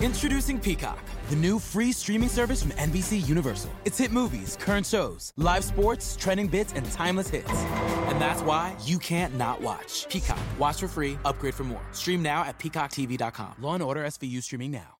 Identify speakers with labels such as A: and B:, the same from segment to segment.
A: Introducing Peacock, the new free streaming service from NBC Universal. It's hit movies, current shows, live sports, trending bits, and timeless hits. And that's why you can't not watch. Peacock. Watch for free, upgrade for more. Stream now at peacocktv.com. Law and Order SVU streaming now.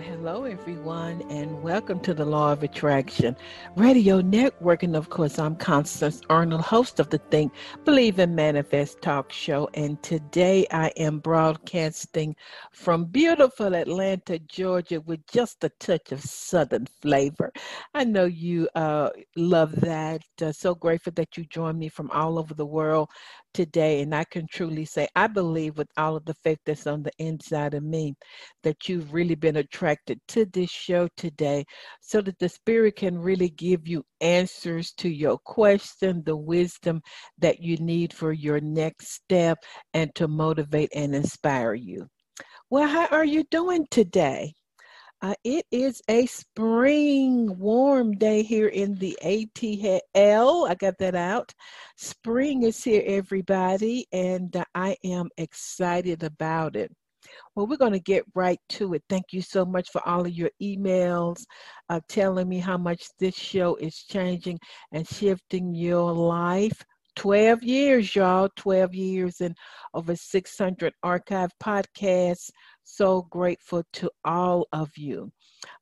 B: Hello, everyone, and welcome to the Law of Attraction Radio Network. And of course, I'm Constance Arnold, host of the Think, Believe, and Manifest talk show. And today I am broadcasting from beautiful Atlanta, Georgia, with just a touch of Southern flavor. I know you uh, love that. Uh, so grateful that you join me from all over the world today. And I can truly say, I believe with all of the faith that's on the inside of me, that you've really been attracted to this show today so that the Spirit can really give you answers to your question, the wisdom that you need for your next step, and to motivate and inspire you. Well, how are you doing today? Uh, it is a spring warm day here in the ATL. I got that out. Spring is here, everybody, and uh, I am excited about it. Well, we're going to get right to it. Thank you so much for all of your emails uh, telling me how much this show is changing and shifting your life. 12 years, y'all, 12 years and over 600 archive podcasts. So grateful to all of you.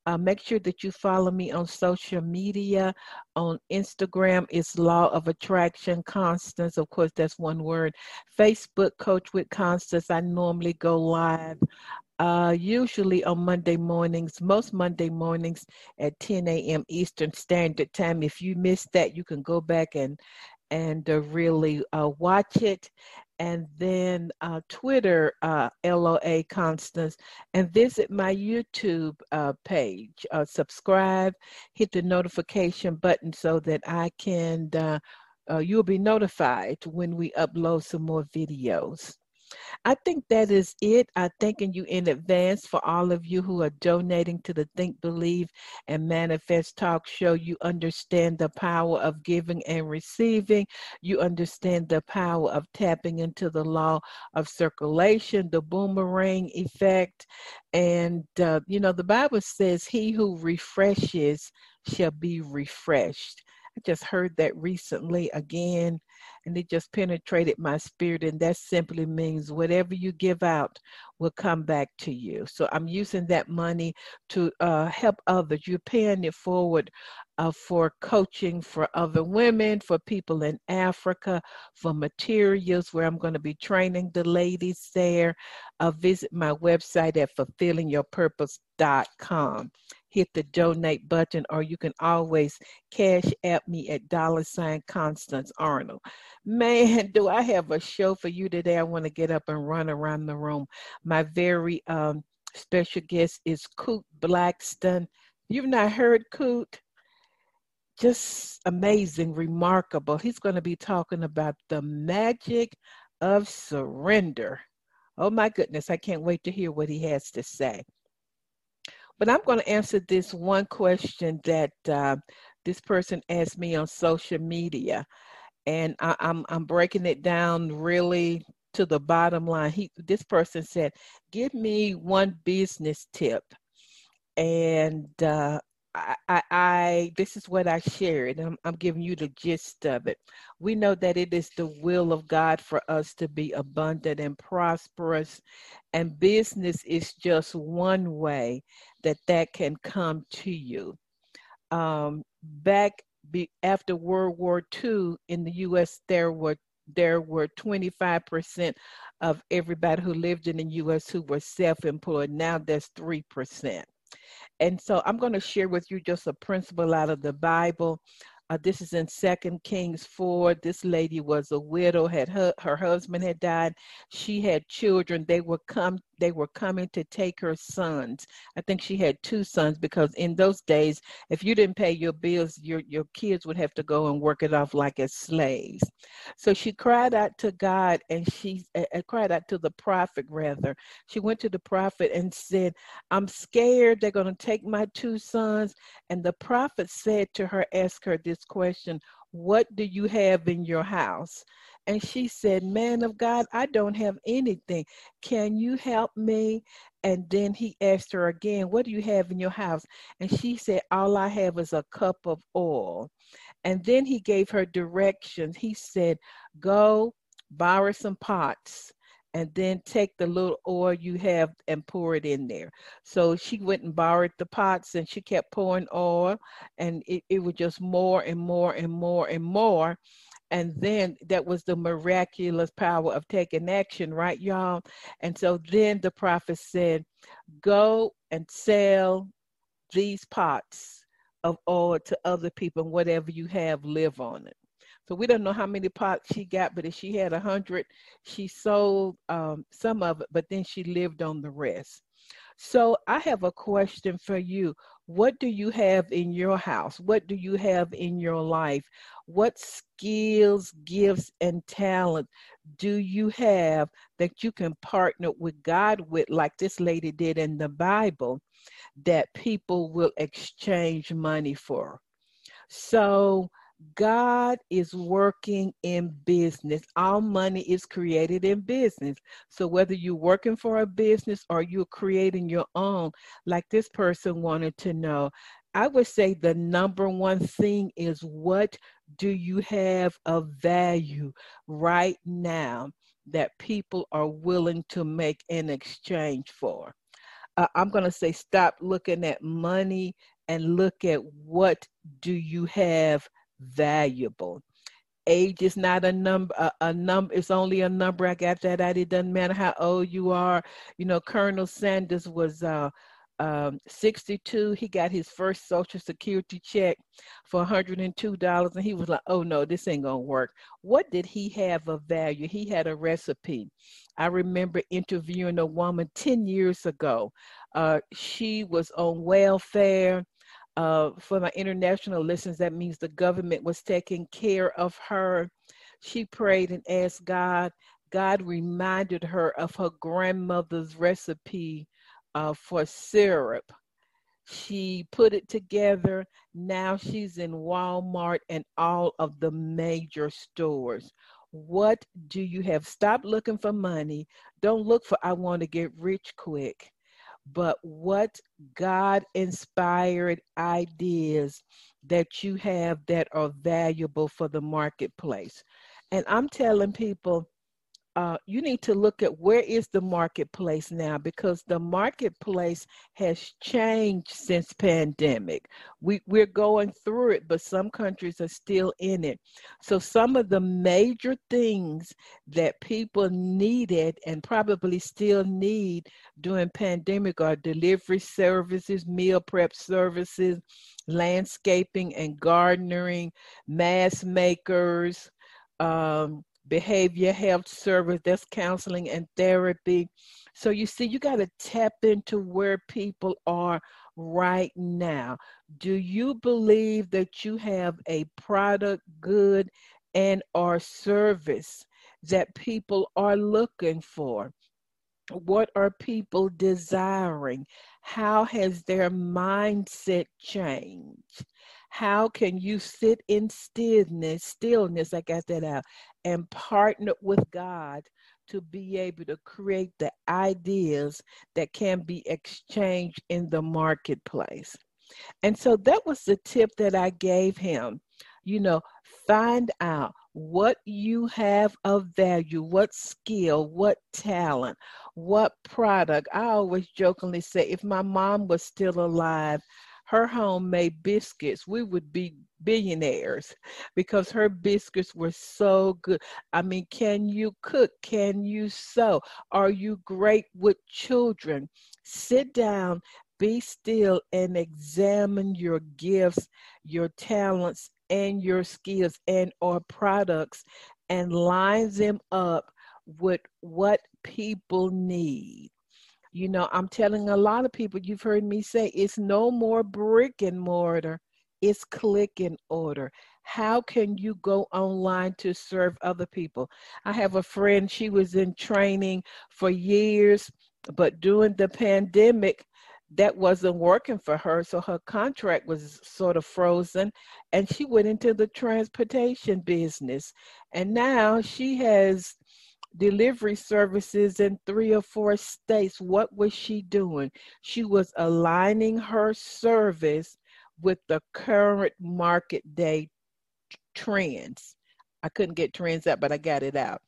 B: Uh, make sure that you follow me on social media. On Instagram, it's Law of Attraction Constance. Of course, that's one word. Facebook, Coach with Constance. I normally go live uh, usually on Monday mornings, most Monday mornings at 10 a.m. Eastern Standard Time. If you missed that, you can go back and and uh, really uh, watch it. And then uh, Twitter, uh, LOA Constance, and visit my YouTube uh, page. Uh, subscribe, hit the notification button so that I can, you'll be notified when we upload some more videos. I think that is it. I'm thanking you in advance for all of you who are donating to the Think, Believe, and Manifest Talk Show. You understand the power of giving and receiving. You understand the power of tapping into the law of circulation, the boomerang effect. And, uh, you know, the Bible says, He who refreshes shall be refreshed. I just heard that recently again and it just penetrated my spirit. And that simply means whatever you give out will come back to you. So I'm using that money to uh, help others. You're paying it forward uh, for coaching for other women, for people in Africa, for materials where I'm going to be training the ladies there. Uh, visit my website at fulfillingyourpurpose.com hit the donate button, or you can always cash at me at dollar sign Constance Arnold. Man, do I have a show for you today? I want to get up and run around the room. My very um, special guest is Kute Blackson. You've not heard Coot? Just amazing, remarkable. He's going to be talking about the magic of surrender. Oh my goodness, I can't wait to hear what he has to say. But I'm going to answer this one question that uh, this person asked me on social media, and I, I'm I'm breaking it down really to the bottom line. He this person said, "Give me one business tip," and uh, I, I, this is what I shared. I'm, I'm giving you the gist of it. We know that it is the will of God for us to be abundant and prosperous, and business is just one way that that can come to you. Um, back be, after World War II in the U.S., there were there were 25% of everybody who lived in the U.S. who were self-employed. Now there's three percent. And so I'm going to share with you just a principle out of the Bible. Uh, this is in Second Kings 4. This lady was a widow, had her, her husband had died. She had children. They would come they were coming to take her sons. I think she had two sons because in those days, if you didn't pay your bills, your your kids would have to go and work it off like as slaves. So she cried out to God, and she uh, cried out to the prophet rather. She went to the prophet and said, "I'm scared they're going to take my two sons." And the prophet said to her, "Ask her this question." What do you have in your house? And she said, Man of God, I don't have anything. Can you help me? And then he asked her again, What do you have in your house? And she said, All I have is a cup of oil. And then he gave her directions. He said, Go borrow some pots and then take the little oil you have and pour it in there. So she went and borrowed the pots and she kept pouring oil, and it, it was just more and more and more and more. And then that was the miraculous power of taking action right y'all? And so then the prophet said go and sell these pots of oil to other people and whatever you have live on it so we don't know how many pots she got but if she had a hundred she sold um, some of it but then she lived on the rest so I have a question for you. What do you have in your house? What do you have in your life? What skills, gifts, and talent do you have that you can partner with God with, like this lady did in the Bible, that people will exchange money for? So God is working in business. All money is created in business. So whether you're working for a business or you're creating your own, like this person wanted to know, I would say the number one thing is what do you have of value right now that people are willing to make an exchange for? Uh, I'm going to say stop looking at money and look at what do you have valuable. Age is not a number. A, a number. It's only a number. I got that out. It doesn't matter how old you are. You know, Colonel Sanders was uh, um, 62. He got his first Social Security check for $102, and he was like, "Oh no, this ain't gonna work." What did he have of value? He had a recipe. I remember interviewing a woman 10 years ago. Uh, she was on welfare uh, for my international listeners, that means the government was taking care of her. She prayed and asked God. God reminded her of her grandmother's recipe uh, for syrup. She put it together. Now she's in Walmart and all of the major stores. What do you have? Stop looking for money. Don't look for, I want to get rich quick but what God inspired ideas that you have that are valuable for the marketplace. And I'm telling people, uh, you need to look at where is the marketplace now because the marketplace has changed since pandemic. We, we're going through it but some countries are still in it. So some of the major things that people needed and probably still need during pandemic are delivery services meal prep services landscaping and gardening mask makers um, behavior health service, that's counseling and therapy. So you see, you got to tap into where people are right now. Do you believe that you have a product, good, and or service that people are looking for? What are people desiring? How has their mindset changed? How can you sit in stillness, stillness, I got that out, and partner with God to be able to create the ideas that can be exchanged in the marketplace? And so that was the tip that I gave him. You know, find out what you have of value, what skill, what talent, what product. I always jokingly say if my mom was still alive, her homemade biscuits, we would be billionaires because her biscuits were so good. I mean, can you cook? Can you sew? Are you great with children? Sit down, be still, and examine your gifts, your talents, and your skills and or products and line them up with what people need You know, I'm telling a lot of people, you've heard me say, it's no more brick and mortar, it's click and order. How can you go online to serve other people? I have a friend, she was in training for years, but during the pandemic, that wasn't working for her. So her contract was sort of frozen and she went into the transportation business. And now she has delivery services in three or four states. What was she doing? She was aligning her service with the current market day trends. I couldn't get trends out, but I got it out.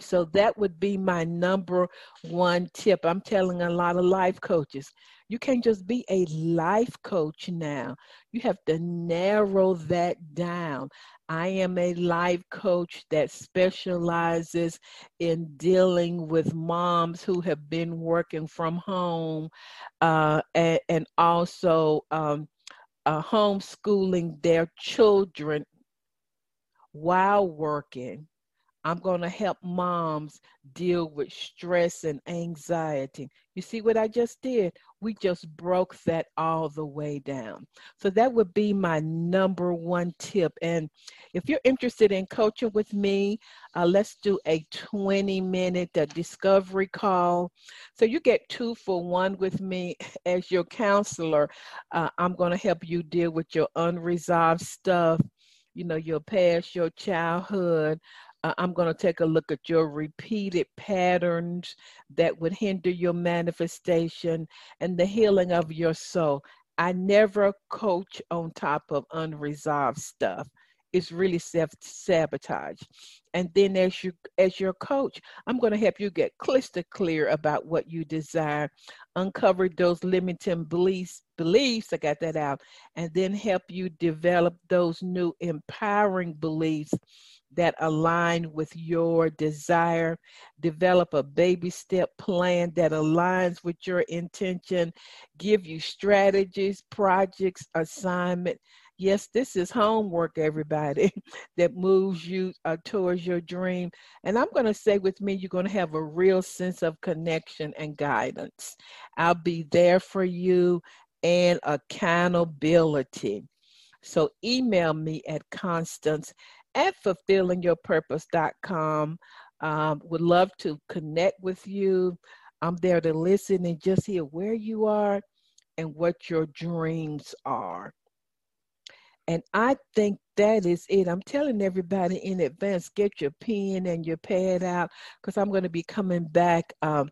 B: So that would be my number one tip. I'm telling a lot of life coaches, you can't just be a life coach now. You have to narrow that down. I am a life coach that specializes in dealing with moms who have been working from home uh, and, and, also um, uh, homeschooling their children while working I'm going to help moms deal with stress and anxiety. You see what I just did? We just broke that all the way down. So that would be my number one tip. And if you're interested in coaching with me, uh, let's do a 20 minute uh, discovery call. So you get two for one with me as your counselor. Uh, I'm going to help you deal with your unresolved stuff you know, your past, your childhood, uh, I'm going to take a look at your repeated patterns that would hinder your manifestation and the healing of your soul. I never coach on top of unresolved stuff. It's really self sabotage. And then as you as your coach, I'm going to help you get crystal clear about what you desire, uncover those limiting beliefs beliefs. I got that out, and then help you develop those new empowering beliefs that align with your desire. Develop a baby step plan that aligns with your intention. Give you strategies, projects, assignment. Yes, this is homework, everybody, that moves you uh, towards your dream. And I'm going to say with me, you're going to have a real sense of connection and guidance. I'll be there for you and accountability. So email me at Constance at fulfillingyourpurpose.com. Um, would love to connect with you. I'm there to listen and just hear where you are and what your dreams are. And I think that is it. I'm telling everybody in advance get your pen and your pad out because I'm going to be coming back um,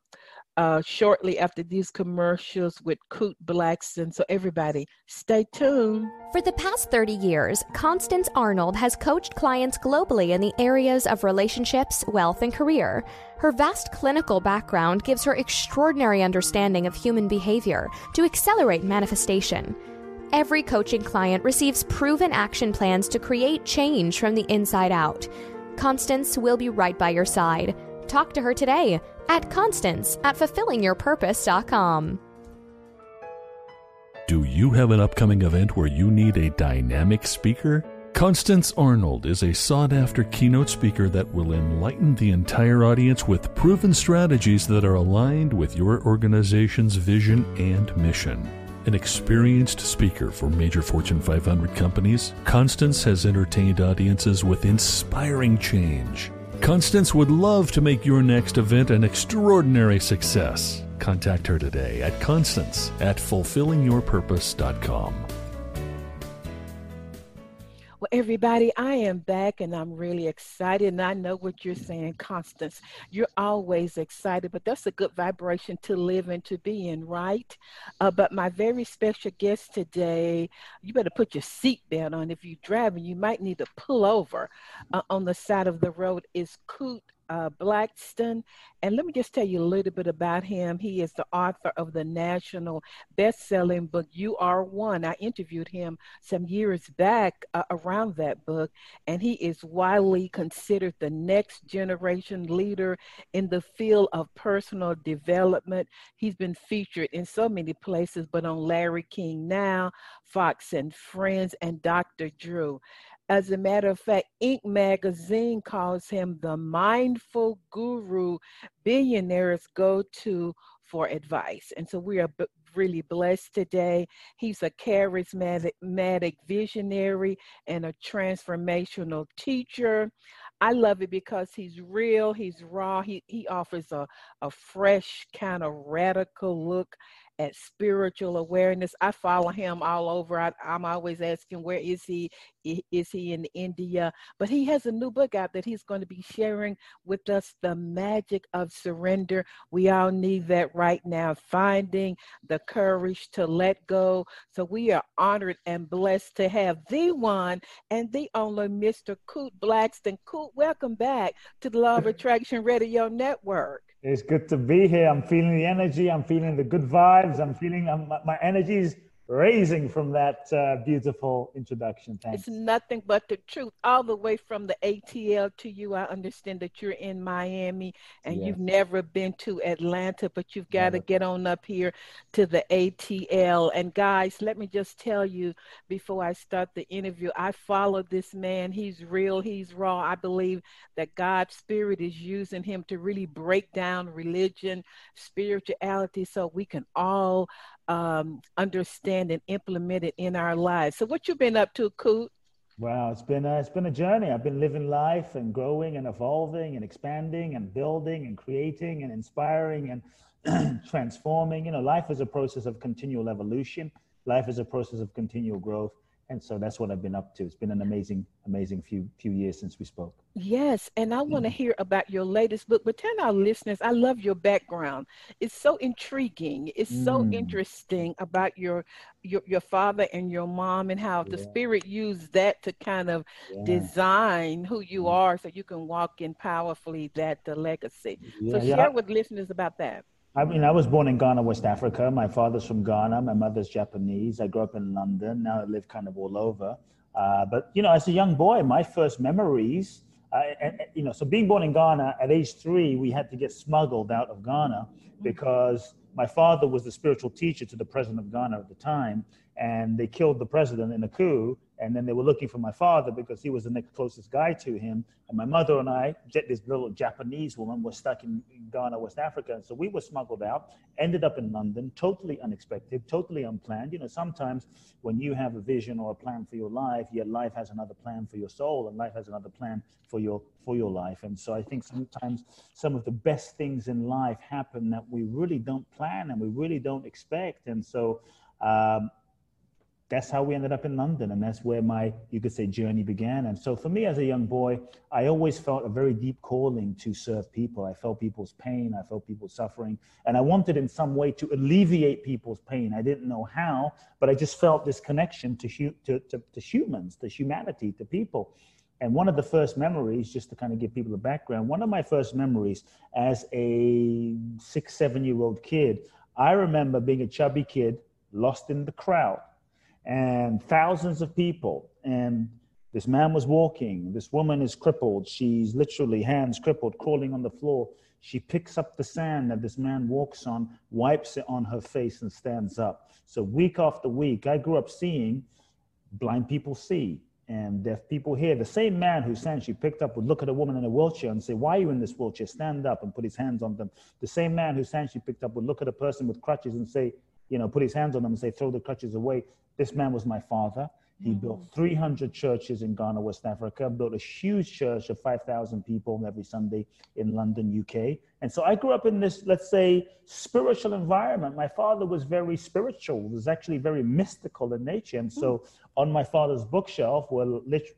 B: uh, shortly after these commercials with Kute Blackson. So, everybody, stay tuned.
C: For the past 30 years, Constance Arnold has coached clients globally in the areas of relationships, wealth, and career. Her vast clinical background gives her extraordinary understanding of human behavior to accelerate manifestation. Every coaching client receives proven action plans to create change from the inside out. Constance will be right by your side. Talk to her today at Constance at fulfillingyourpurpose.com.
D: Do you have an upcoming event where you need a dynamic speaker? Constance Arnold is a sought after keynote speaker that will enlighten the entire audience with proven strategies that are aligned with your organization's vision and mission. An experienced speaker for major Fortune 500 companies, Constance has entertained audiences with inspiring change Constance would love to make your next event an extraordinary success. Contact her today at constance at fulfillingyourpurpose.com.
B: Well, everybody, I am back and I'm really excited. And I know what you're saying, Constance. You're always excited, but that's a good vibration to live and to be in, right? Uh, but my very special guest today, you better put your seatbelt on. If you're driving, you might need to pull over uh, on the side of the road, is Kute uh, Blackson. And let me just tell you a little bit about him. He is the author of the national best-selling book "You Are One." I interviewed him some years back uh, around that book, and he is widely considered the next generation leader in the field of personal development. He's been featured in so many places, but on Larry King Now, Fox and Friends, and Dr. Drew. As a matter of fact, Inc. magazine calls him the mindful guru billionaires go to for advice. And so we are b- really blessed today. He's a charismatic visionary and a transformational teacher. I love it because he's real, he's raw, he, he offers a, a fresh, kind of radical look at spiritual awareness. I follow him all over. I, am always asking, where is he? Is he in India? But he has a new book out that he's going to be sharing with us the magic of surrender. We all need that right now, finding the courage to let go. So we are honored and blessed to have the one and the only Mr. Kute Blackson. Kute, welcome back to the Law of Attraction Radio Network.
E: It's good to be here. I'm feeling the energy. I'm feeling the good vibes. I'm feeling um, my energy is raising from that uh, beautiful introduction. Thanks.
B: It's nothing but the truth, all the way from the ATL to you. I understand that you're in Miami and yes. you've never been to Atlanta, but you've got to get on up here to the ATL. And guys, let me just tell you before I start the interview, I follow this man. He's real, he's raw. I believe that God's Spirit is using him to really break down religion, spirituality, so we can all um, understand and implement it in our lives. So, what you've been up to, Kute?
E: Well, it's been a, it's been a journey. I've been living life and growing and evolving and expanding and building and creating and inspiring and transforming. You know, life is a process of continual evolution. Life is a process of continual growth and so that's what I've been up to. It's been an amazing, amazing few few years since we spoke.
B: Yes, and I want to hear about your latest book. But tell our listeners, I love your background. It's so intriguing. It's mm. so interesting about your your your father and your mom and how yeah. the spirit used that to kind of yeah. design who you mm. are, so you can walk in powerfully that the legacy. So share with listeners about that.
E: I mean, I was born in Ghana, West Africa. My father's from Ghana. My mother's Japanese. I grew up in London. Now I live kind of all over. Uh, but you know, as a young boy, my first memories, uh, and, you know, so being born in Ghana at age three, we had to get smuggled out of Ghana because my father was the spiritual teacher to the president of Ghana at the time, and they killed the president in a coup and then they were looking for my father because he was the next closest guy to him. And my mother and I, this little Japanese woman, was stuck in Ghana, West Africa. And so we were smuggled out, ended up in London, totally unexpected, totally unplanned. You know, sometimes when you have a vision or a plan for your life, your life has another plan for your soul, and life has another plan for your for your life. And so I think sometimes some of the best things in life happen that we really don't plan and we really don't expect. And so um, that's how we ended up in London. And that's where my, you could say, journey began. And so for me as a young boy, I always felt a very deep calling to serve people. I felt people's pain, I felt people's suffering, and I wanted in some way to alleviate people's pain. I didn't know how, but I just felt this connection to, to, to, to humans, to humanity, to people. And one of the first memories, just to kind of give people a background, one of my first memories as a six, seven year old kid, I remember being a chubby kid lost in the crowd and thousands of people. And this man was walking. This woman is crippled. She's literally hands crippled, crawling on the floor. She picks up the sand that this man walks on, wipes it on her face, and stands up. So, week after week, I grew up seeing blind people see and deaf people hear. The same man whose hand she picked up would look at a woman in a wheelchair and say, Why are you in this wheelchair? Stand up and put his hands on them. The same man whose hand she picked up would look at a person with crutches and say, you know, put his hands on them and say, throw the crutches away. This man was my father. He mm-hmm. built 300 churches in Ghana, West Africa, built a huge church of 5,000 people every Sunday in London, UK. And so I grew up in this, let's say, spiritual environment. My father was very spiritual, was actually very mystical in nature. And so mm. on my father's bookshelf were literally,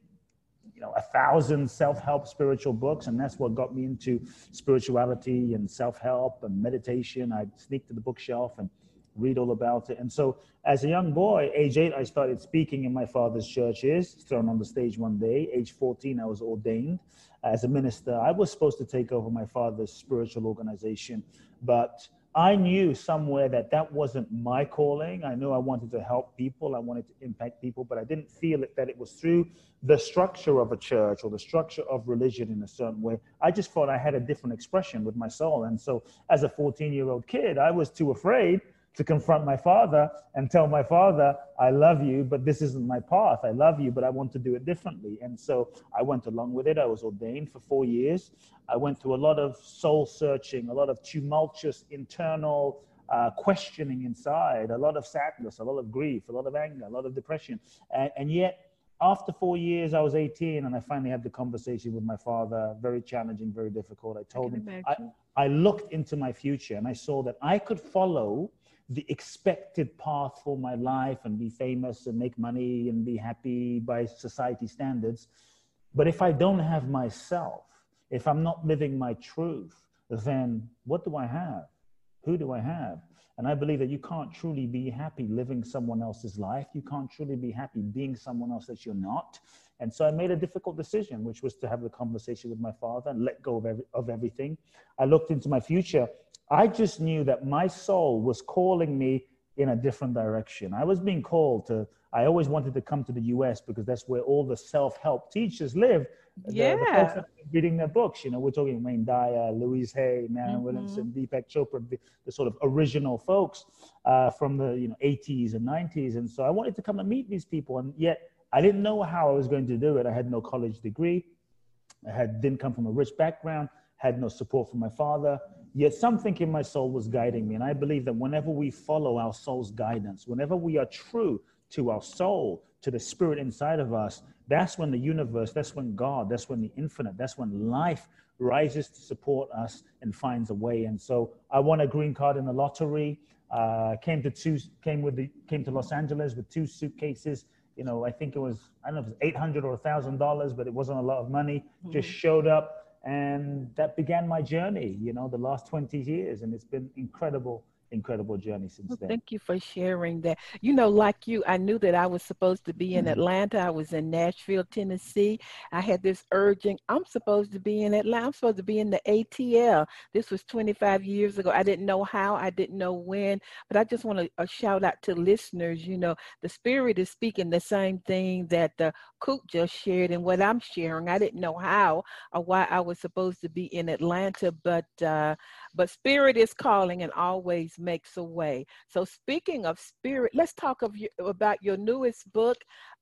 E: you know, a thousand self-help spiritual books, and that's what got me into spirituality and self-help and meditation. I'd sneak to the bookshelf and read all about it. And so, as a young boy, age eight, I started speaking in my father's churches, thrown on the stage one day. Age 14, I was ordained as a minister. I was supposed to take over my father's spiritual organization, but I knew somewhere that that wasn't my calling. I knew I wanted to help people, I wanted to impact people, but I didn't feel it, that it was through the structure of a church or the structure of religion in a certain way. I just thought I had a different expression with my soul. And so, as a 14 year old kid, I was too afraid to confront my father and tell my father, I love you, but this isn't my path. I love you, but I want to do it differently. And so I went along with it. I was ordained for four years. I went through a lot of soul searching, a lot of tumultuous internal uh, questioning inside, a lot of sadness, a lot of grief, a lot of anger, a lot of depression. And, and yet, after four years, I was 18 and I finally had the conversation with my father. Very challenging, very difficult. I told I him, I, I looked into my future and I saw that I could follow the expected path for my life and be famous and make money and be happy by society standards. But if I don't have myself, if I'm not living my truth, then what do I have? Who do I have? And I believe that you can't truly be happy living someone else's life. You can't truly be happy being someone else that you're not. And so I made a difficult decision, which was to have the conversation with my father and let go of, every, of everything. I looked into my future. I just knew that my soul was calling me in a different direction. I was being called to, I always wanted to come to the US because that's where all the self help teachers live.
B: Yeah.
E: The, the folks that reading their books, you know, we're talking Wayne Dyer, Louise Hay, Marianne mm-hmm. Williamson, Deepak Chopra, the, the, sort of original folks uh, from the you know 80s and 90s. And so I wanted to come and meet these people, and yet I didn't know how I was going to do it. I had no college degree. I had didn't come from a rich background. Had no support from my father. Yet something in my soul was guiding me, and I believe that whenever we follow our soul's guidance, whenever we are true to our soul, to the spirit inside of us, that's when the universe, that's when God, that's when the infinite, that's when life rises to support us and finds a way. And so I won a green card in the lottery. Uh, came to two, came with the, came to Los Angeles with two suitcases. You know, I think it was, I don't know if it was eight hundred or a thousand dollars, but it wasn't a lot of money. Mm-hmm. Just showed up, and that began my journey. You know, the last twenty years, and it's been incredible incredible journey since well, then.
B: Thank you for sharing that. You know, like you, I knew that I was supposed to be in mm-hmm. Atlanta. I was in Nashville, Tennessee. I had this urging, I'm supposed to be in Atlanta. I'm supposed to be in the ATL. This was 25 years ago. I didn't know how, I didn't know when, but I just want to shout out to listeners. You know, the Spirit is speaking the same thing that the Coop just shared and what I'm sharing. I didn't know how or why I was supposed to be in Atlanta, but uh, but Spirit is calling and always makes a way. So speaking of spirit, let's talk of you, about your newest book,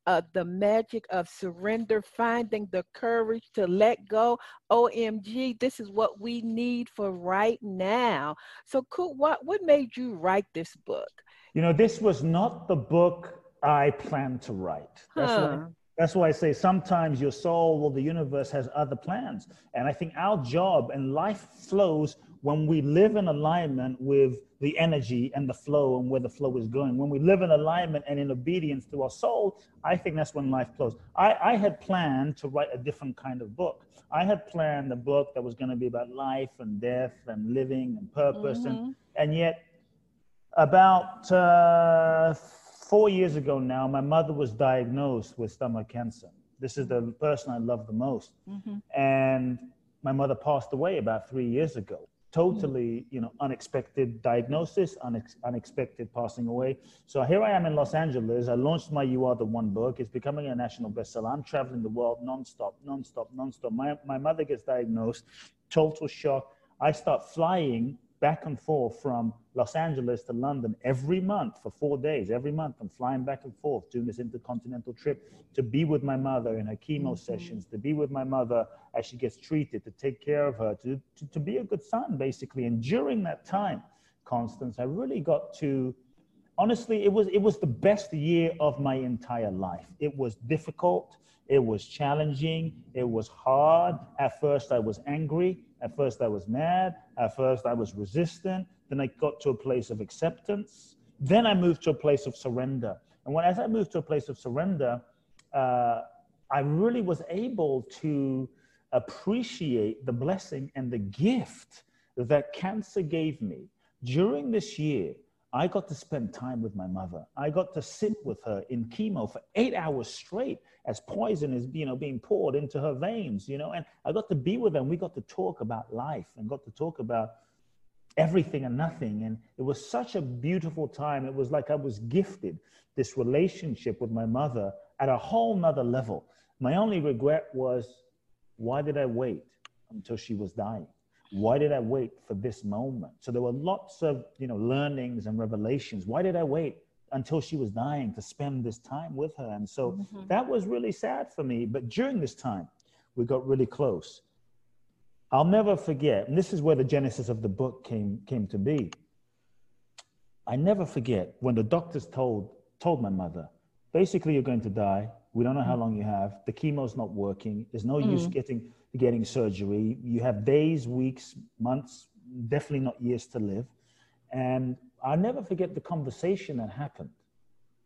B: uh, The Magic of Surrender, Finding the Courage to Let Go. OMG, this is what we need for right now. So cool, what, what made you write this book?
E: You know, this was not the book I planned to write. That's huh. That's why I say sometimes your soul or the universe has other plans. And I think our job and life flows when we live in alignment with the energy and the flow and where the flow is going, when we live in alignment and in obedience to our soul, I think that's when life flows. I, I had planned to write a different kind of book. I had planned a book that was going to be about life and death and living and purpose. Mm-hmm. And, and yet, about uh, four years ago now, my mother was diagnosed with stomach cancer. This is the person I love the most. Mm-hmm. And my mother passed away about three years ago. Totally you know unexpected diagnosis unex- unexpected passing away. So here i am in los angeles. I launched my you are the one book. It's becoming a national bestseller. I'm traveling the world nonstop nonstop nonstop. My, my mother gets diagnosed total shock. I start flying back and forth from Los Angeles to London every month for four days. Every month, I'm flying back and forth doing this intercontinental trip to be with my mother in her chemo mm-hmm. sessions, to be with my mother as she gets treated, to take care of her, to, to, to be a good son, basically. And during that time, Constance, I really got to honestly, it was it was the best year of my entire life. It was difficult, it was challenging, it was hard. At first, I was angry. At first, I was mad. At first, I was resistant. Then I got to a place of acceptance. Then I moved to a place of surrender. And when as I moved to a place of surrender, uh, I really was able to appreciate the blessing and the gift that cancer gave me during this year I got to spend time with my mother. I got to sit with her in chemo for eight hours straight as poison is, you know, being poured into her veins, you know, and I got to be with her and we got to talk about life and got to talk about everything and nothing. And it was such a beautiful time. It was like I was gifted this relationship with my mother at a whole nother level. My only regret was, why did I wait until she was dying? Why did I wait for this moment? So there were lots of, you know, learnings and revelations. Why did I wait until she was dying to spend this time with her? And so mm-hmm. that was really sad for me. But during this time, we got really close. I'll never forget, and this is where the genesis of the book came, came to be. I never forget when the doctors told, told my mother, basically, you're going to die. We don't know how mm. long you have. The chemo's not working. There's no mm. use getting, getting surgery. You have days, weeks, months, definitely not years to live. And I'll never forget the conversation that happened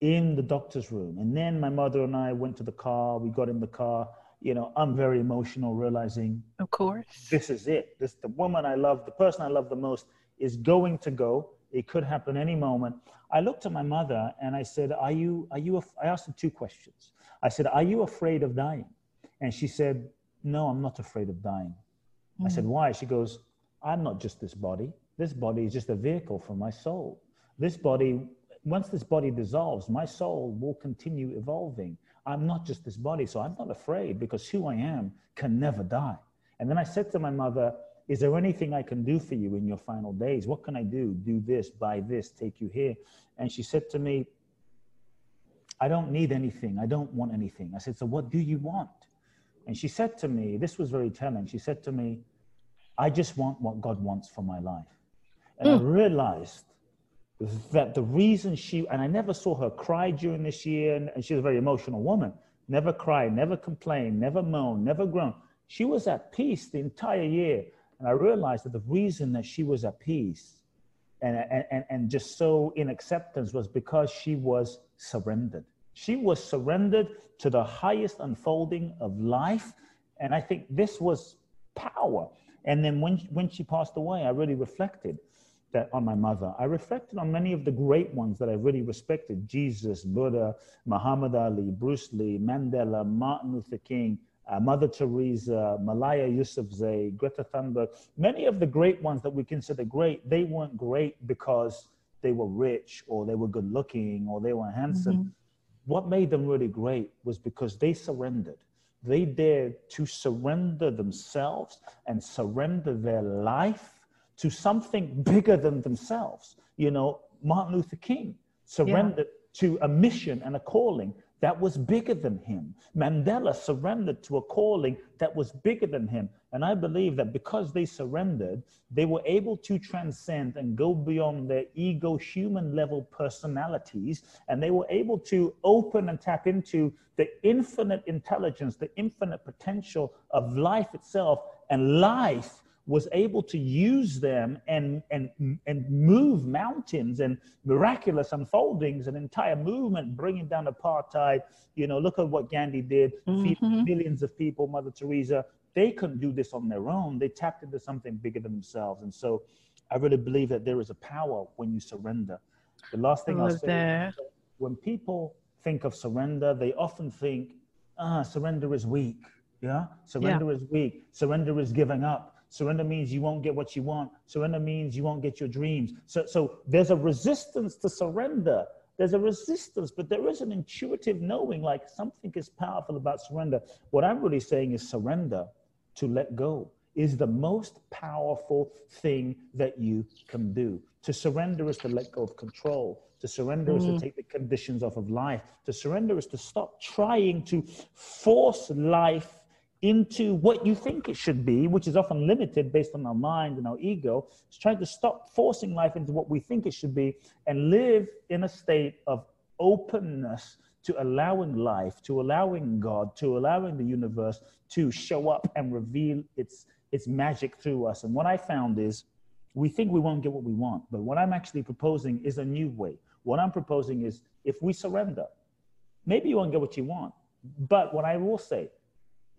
E: in the doctor's room. And then my mother and I went to the car. We got in the car you know, I'm very emotional, realizing,
B: of course,
E: this is it. This the woman I love, the person I love the most, is going to go. It could happen any moment. I looked at my mother and I said, "Are you? Are you?" I asked her two questions. I said, "Are you afraid of dying?" And she said, "No, I'm not afraid of dying." Mm. I said, hmm. "Why?" She goes, "I'm not just this body. This body is just a vehicle for my soul. This body, once this body dissolves, my soul will continue evolving." I'm not just this body, so I'm not afraid because who I am can never die. And then I said to my mother, Is there anything I can do for you in your final days? What can I do? Do this, buy this, take you here. And she said to me, I don't need anything. I don't want anything. I said, So what do you want? And she said to me, This was very telling. She said to me, I just want what God wants for my life. And mm. I realized that the reason she, and I never saw her cry during this year, and, and she was a very emotional woman, never cried, never complained, never moaned, never groaned. She was at peace the entire year. And I realized that the reason that she was at peace and, and, and just so in acceptance was because she was surrendered. She was surrendered to the highest unfolding of life. And I think this was power. And then when, when she passed away, I really reflected that on my mother. I reflected on many of the great ones that I really respected Jesus, Buddha, Muhammad Ali, Bruce Lee, Mandela, Martin Luther King, uh, Mother Teresa, Malala Yousafzai, Greta Thunberg. Many of the great ones that we consider great, they weren't great because they were rich or they were good looking or they were handsome. Mm-hmm. What made them really great was because they surrendered. They dared to surrender themselves and surrender their life to something bigger than themselves. You know, Martin Luther King surrendered yeah. to a mission and a calling that was bigger than him. Mandela surrendered to a calling that was bigger than him. And I believe that because they surrendered, they were able to transcend and go beyond their ego, human level personalities. And they were able to open and tap into the infinite intelligence, the infinite potential of life itself. And life was able to use them and, and, and move mountains and miraculous unfoldings, an entire movement bringing down apartheid. You know, look at what Gandhi did, mm-hmm. feed millions of people, Mother Teresa. They couldn't do this on their own. They tapped into something bigger than themselves. And so I really believe that there is a power when you surrender. The last thing I'll say there. when people think of surrender, they often think, ah, surrender is weak. Yeah, surrender yeah. is weak. Surrender is giving up. Surrender means you won't get what you want. Surrender means you won't get your dreams. So, so there's a resistance to surrender. There's a resistance, but there is an intuitive knowing like something is powerful about surrender. What I'm really saying is surrender to let go is the most powerful thing that you can do. To surrender is to let go of control. To surrender mm. is to mm. take the conditions off of life. To surrender is to stop trying to force life into what you think it should be, which is often limited based on our mind and our ego, is trying to stop forcing life into what we think it should be and live in a state of openness to allowing life, to allowing God, to allowing the universe to show up and reveal its, its magic through us. And what I found is we think we won't get what we want, but what I'm actually proposing is a new way. What I'm proposing is if we surrender, maybe you won't get what you want, but what I will say,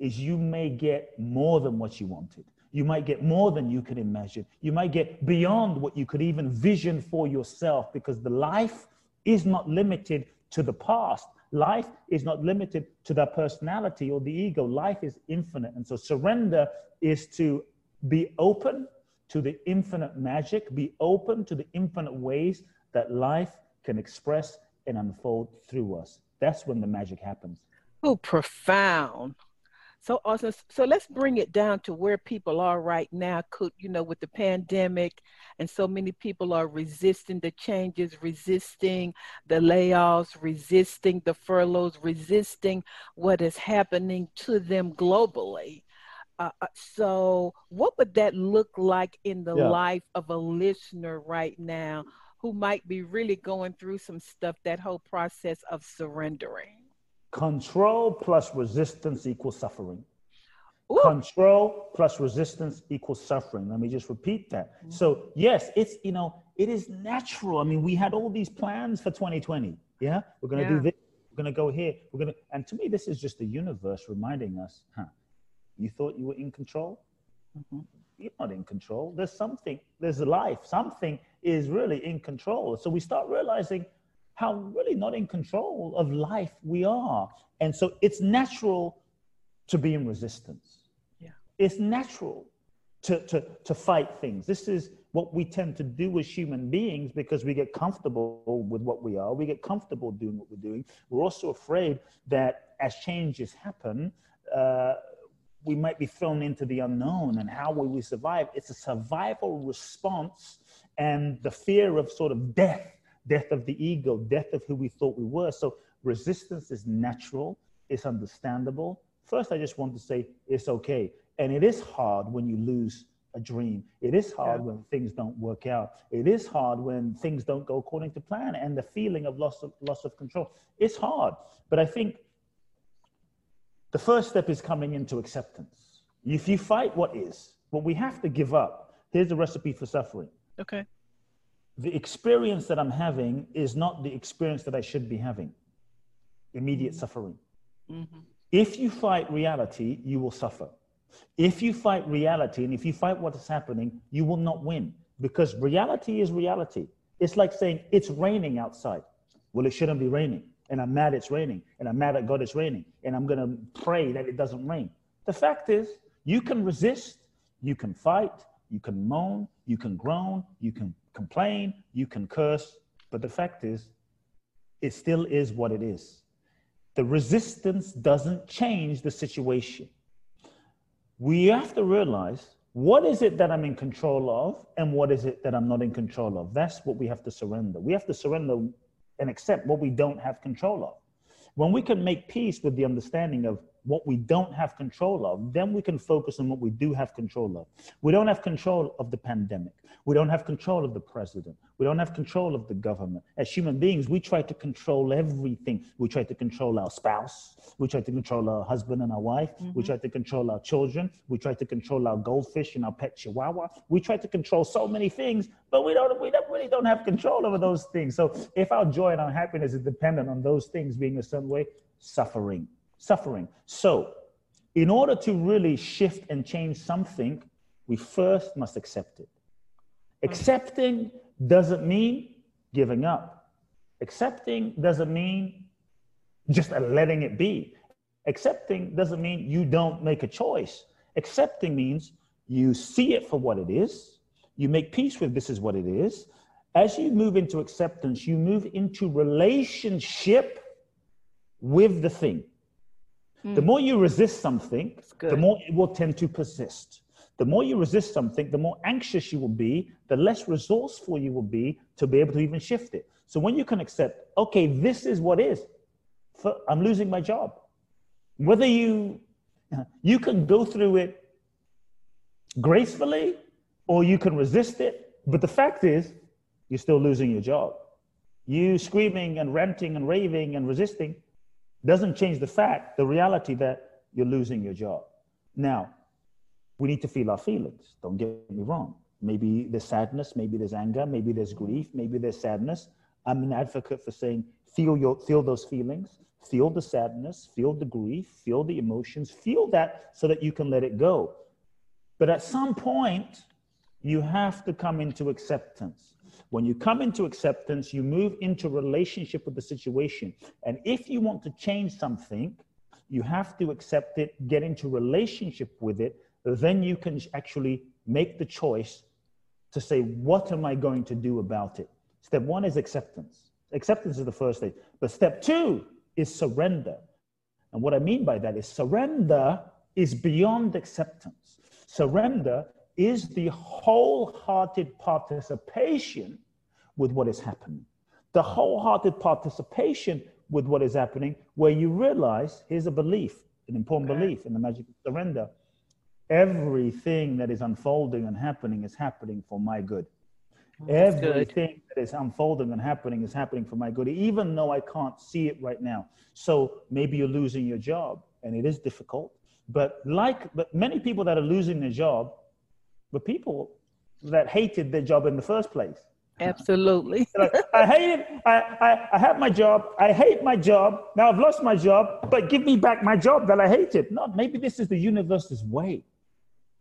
E: is you may get more than what you wanted. You might get more than you could imagine. You might get beyond what you could even vision for yourself because the life is not limited to the past. Life is not limited to the personality or the ego. Life is infinite. And so surrender is to be open to the infinite magic, be open to the infinite ways that life can express and unfold through us. That's when the magic happens.
B: Oh, profound So awesome. So let's bring it down to where people are right now. Could you know with the pandemic, and so many people are resisting the changes, resisting the layoffs, resisting the furloughs, resisting what is happening to them globally. Uh, uh so, what would that look like in the yeah. life of a listener right now who might be really going through some stuff? That whole process of surrendering.
E: Control plus resistance equals suffering. Ooh. Control plus resistance equals suffering. Let me just repeat that. Mm-hmm. So, yes, it's, you know, it is natural. I mean, we had all these plans for 2020. Yeah. We're going to yeah. do this. We're going to go here. We're going to, and to me, this is just the universe reminding us, huh, you thought you were in control? Mm-hmm. You're not in control. There's something, there's life. Something is really in control. So we start realizing, how really not in control of life we are. And so it's natural to be in resistance. Yeah. It's natural to, to, to fight things. This is what we tend to do as human beings because we get comfortable with what we are. We get comfortable doing what we're doing. We're also afraid that as changes happen, uh, we might be thrown into the unknown and how will we survive? It's a survival response and the fear of sort of death death of the ego, death of who we thought we were. So resistance is natural, it's understandable. First, I just want to say it's okay. And it is hard when you lose a dream. It is hard yeah. when things don't work out. It is hard when things don't go according to plan and the feeling of loss of loss of control. It's hard. But I think the first step is coming into acceptance. If you fight what is, what we have to give up, here's the recipe for suffering.
B: Okay
E: the experience that I'm having is not the experience that I should be having immediate mm-hmm. suffering. Mm-hmm. If you fight reality, you will suffer. If you fight reality and if you fight what is happening, you will not win because reality is reality. It's like saying it's raining outside. Well, it shouldn't be raining. And I'm mad it's raining. And I'm mad at God it's raining. And I'm going to pray that it doesn't rain. The fact is, you can resist, you can fight, you can moan, you can groan, you can complain, you can curse, but the fact is, it still is what it is. The resistance doesn't change the situation. We have to realize what is it that I'm in control of and what is it that I'm not in control of. That's what we have to surrender. We have to surrender and accept what we don't have control of. When we can make peace with the understanding of what we don't have control of, then we can focus on what we do have control of. We don't have control of the pandemic. We don't have control of the president. We don't have control of the government. As human beings, we try to control everything. We try to control our spouse. We try to control our husband and our wife. Mm-hmm. We try to control our children. We try to control our goldfish and our pet chihuahua. We try to control so many things, but we don't. We don't, really don't have control over those things. So if our joy and our happiness is dependent on those things being a certain way, suffering suffering. So, in order to really shift and change something, we first must accept it. Accepting doesn't mean giving up. Accepting doesn't mean just letting it be. Accepting doesn't mean you don't make a choice. Accepting means you see it for what it is, you make peace with this is what it is. As you move into acceptance, you move into relationship with the thing. Mm. The more you resist something, the more it will tend to persist. The more you resist something, the more anxious you will be, the less resourceful you will be to be able to even shift it. So when you can accept, okay, this is what is, I'm losing my job. Whether you you can go through it gracefully or you can resist it, but the fact is, you're still losing your job. You screaming and ranting and raving and resisting doesn't change the fact, the reality that you're losing your job. Now, we need to feel our feelings. Don't get me wrong. Maybe there's sadness, maybe there's anger, maybe there's grief, maybe there's sadness. I'm an advocate for saying feel your feel those feelings, feel the sadness, feel the grief, feel the emotions, feel that so that you can let it go. But at some point, you have to come into acceptance. When you come into acceptance, you move into relationship with the situation. And if you want to change something, you have to accept it, get into relationship with it. Then you can actually make the choice to say, what am I going to do about it? Step one is acceptance. Acceptance is the first thing. But step two is surrender. And what I mean by that is surrender is beyond acceptance. Surrender is the wholehearted participation with what is happening. The wholehearted participation with what is happening, where you realize here's a belief, an important belief in the magic of surrender. Everything that is unfolding and happening is happening for my good. Oh, that's Everything good. that is unfolding and happening is happening for my good, even though I can't see it right now. So maybe you're losing your job, and it is difficult. But like, but many people that are losing their job were people that hated their job in the first place.
B: Absolutely.
E: like, I hate it. I, I, I have my job. I hate my job. Now I've lost my job, but give me back my job that I hated. No, maybe this is the universe's way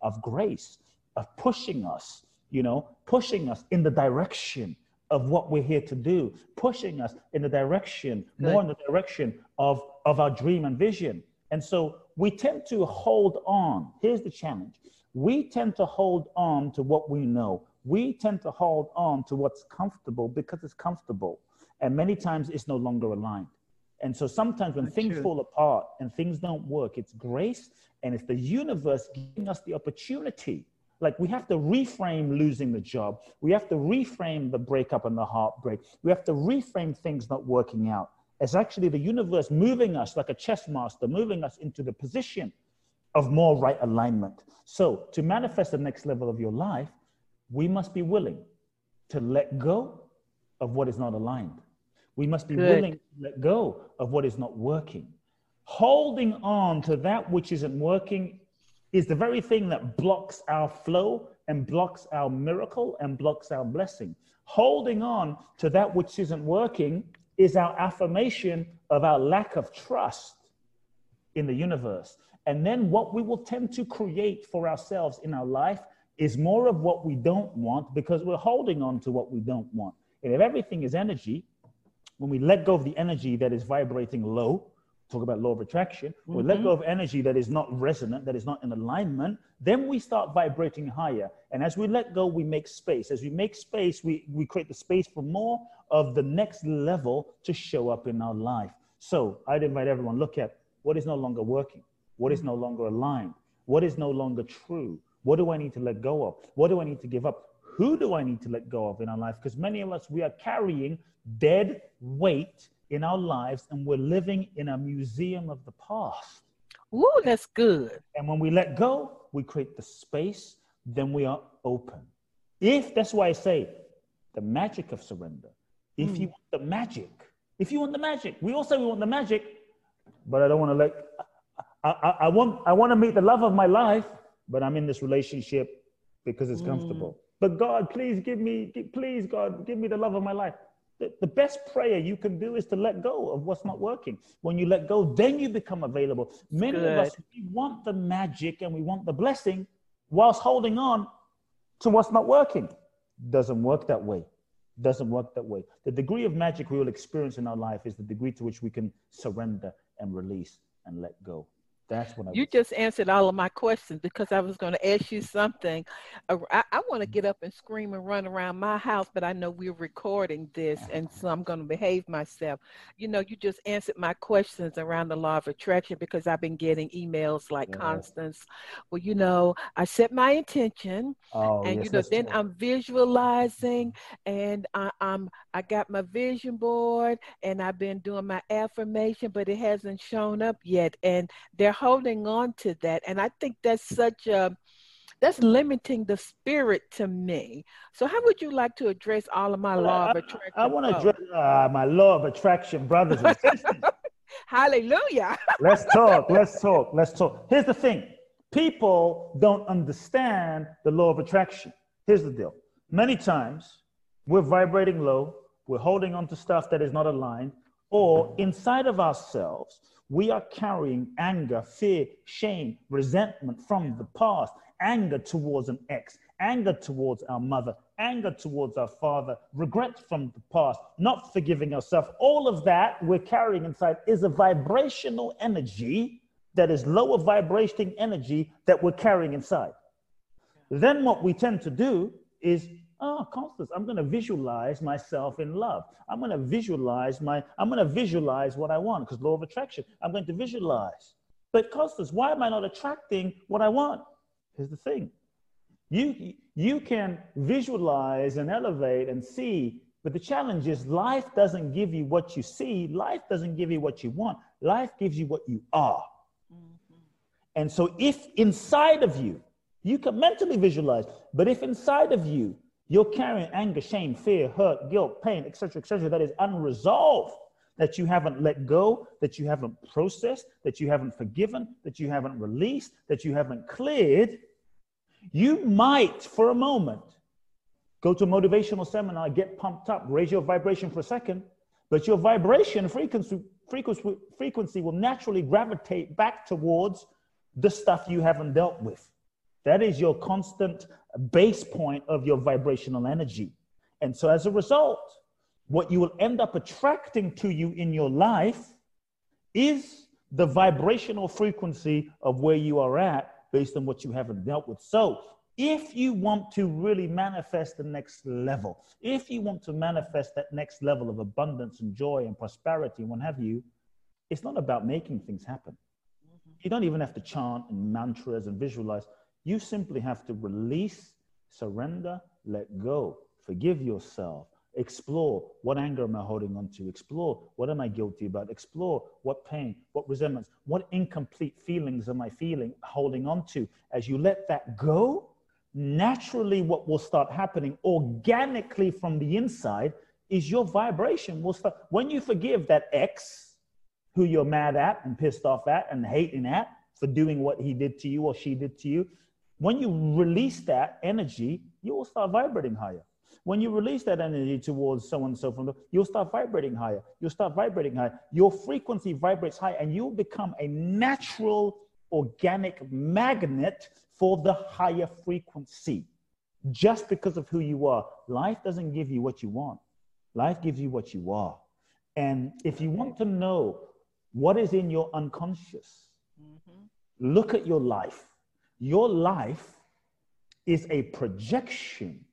E: of grace, of pushing us you know, pushing us in the direction of what we're here to do, pushing us in the direction, Good. more in the direction of, of our dream and vision. And so we tend to hold on. Here's the challenge we tend to hold on to what we know. We tend to hold on to what's comfortable because it's comfortable. And many times it's no longer aligned. And so sometimes when That's things true. fall apart and things don't work, it's grace and it's the universe giving us the opportunity like we have to reframe losing the job. We have to reframe the breakup and the heartbreak. We have to reframe things not working out. It's actually the universe moving us like a chess master, moving us into the position of more right alignment. So to manifest the next level of your life, we must be willing to let go of what is not aligned. We must be Good. willing to let go of what is not working. Holding on to that which isn't working is the very thing that blocks our flow and blocks our miracle and blocks our blessing. Holding on to that which isn't working is our affirmation of our lack of trust in the universe. And then what we will tend to create for ourselves in our life is more of what we don't want because we're holding on to what we don't want. And if everything is energy, when we let go of the energy that is vibrating low, talk about law of attraction, mm-hmm. we let go of energy that is not resonant, that is not in alignment, then we start vibrating higher. And as we let go, we make space. As we make space, we, we create the space for more of the next level to show up in our life. So I'd invite everyone, look at what is no longer working, what is no longer aligned, what is no longer true, what do I need to let go of, what do I need to give up, who do I need to let go of in our life? Because many of us, we are carrying dead weight in our lives and we're living in a museum of the past.
B: Ooh, that's good.
E: And when we let go, we create the space, then we are open. If that's why I say the magic of surrender. If mm. you want the magic, if you want the magic, we all say we want the magic, but I don't want to let I, I, I want I want to meet the love of my life, but I'm in this relationship because it's mm. comfortable. But God, please give me, please God, give me the love of my life the, the best prayer you can do is to let go of what's not working. When you let go, then you become available. Many Good. of us, we want the magic and we want the blessing whilst holding on to what's not working. Doesn't work that way. Doesn't work that way. The degree of magic we will experience in our life is the degree to which we can surrender and release and let go. That's what I
B: You just answered all of my questions because I was going to ask you something. Uh, I, I want to mm-hmm. get up and scream and run around my house, but I know we're recording this, uh-huh. and so I'm going to behave myself. You know, you just answered my questions around the law of attraction because I've been getting emails like yeah. Constance. Well, you know, I set my intention, oh, and yes, you know, then true. I'm visualizing, mm-hmm. and I, I'm I got my vision board, and I've been doing my affirmation, but it hasn't shown up yet, and they're holding on to that. And I think that's such a that's limiting the spirit to me. So, how would you like to address all of my well, law I, of attraction?
E: I, I want to address uh, my law of attraction, brothers and sisters.
B: Hallelujah.
E: let's talk. Let's talk. Let's talk. Here's the thing people don't understand the law of attraction. Here's the deal many times we're vibrating low, we're holding on to stuff that is not aligned, or inside of ourselves, we are carrying anger, fear, shame, resentment from the past, anger towards an ex, anger towards our mother, anger towards our father, regret from the past, not forgiving ourselves. All of that we're carrying inside is a vibrational energy that is lower vibrating energy that we're carrying inside. Then what we tend to do is oh, Constance, I'm going to visualize myself in love. I'm going to visualize my, I'm going to visualize what I want because law of attraction. I'm going to visualize But Constance, why am I not attracting what I want? Here's the thing. You, you can visualize and elevate and see, but the challenge is life doesn't give you what you see. Life doesn't give you what you want. Life gives you what you are. Mm-hmm. And so if inside of you, you can mentally visualize, but if inside of you, you're carrying anger, shame, fear, hurt, guilt, pain, etc., etc., that is unresolved, that you haven't let go, that you haven't processed, that you haven't forgiven, that you haven't released, that you haven't cleared, you might, for a moment, go to a motivational seminar, get pumped up, raise your vibration for a second, but your vibration frequency, frequency, frequency will naturally gravitate back towards the stuff you haven't dealt with. That is your constant base point of your vibrational energy. And so as a result, what you will end up attracting to you in your life is the vibrational frequency of where you are at based on what you haven't dealt with. So if you want to really manifest the next level, if you want to manifest that next level of abundance and joy and prosperity and what have you, it's not about making things happen. Mm-hmm. You don't even have to chant and mantras and visualize. You simply have to release, surrender, let go, forgive yourself, explore what anger am I holding on to, explore what am I guilty about, explore what pain, what resentments, what incomplete feelings am I feeling, holding on to. As you let that go, naturally, what will start happening organically from the inside is your vibration will start. When you forgive that ex who you're mad at and pissed off at and hating at for doing what he did to you or she did to you, when you release that energy, you will start vibrating higher. When you release that energy towards so and so from the, you'll start vibrating higher. You'll start vibrating higher. Your frequency vibrates high, and you'll become a natural organic magnet for the higher frequency. Just because of who you are. Life doesn't give you what you want. Life gives you what you are. And if you want to know what is in your unconscious, mm-hmm. look at your life your life is a projection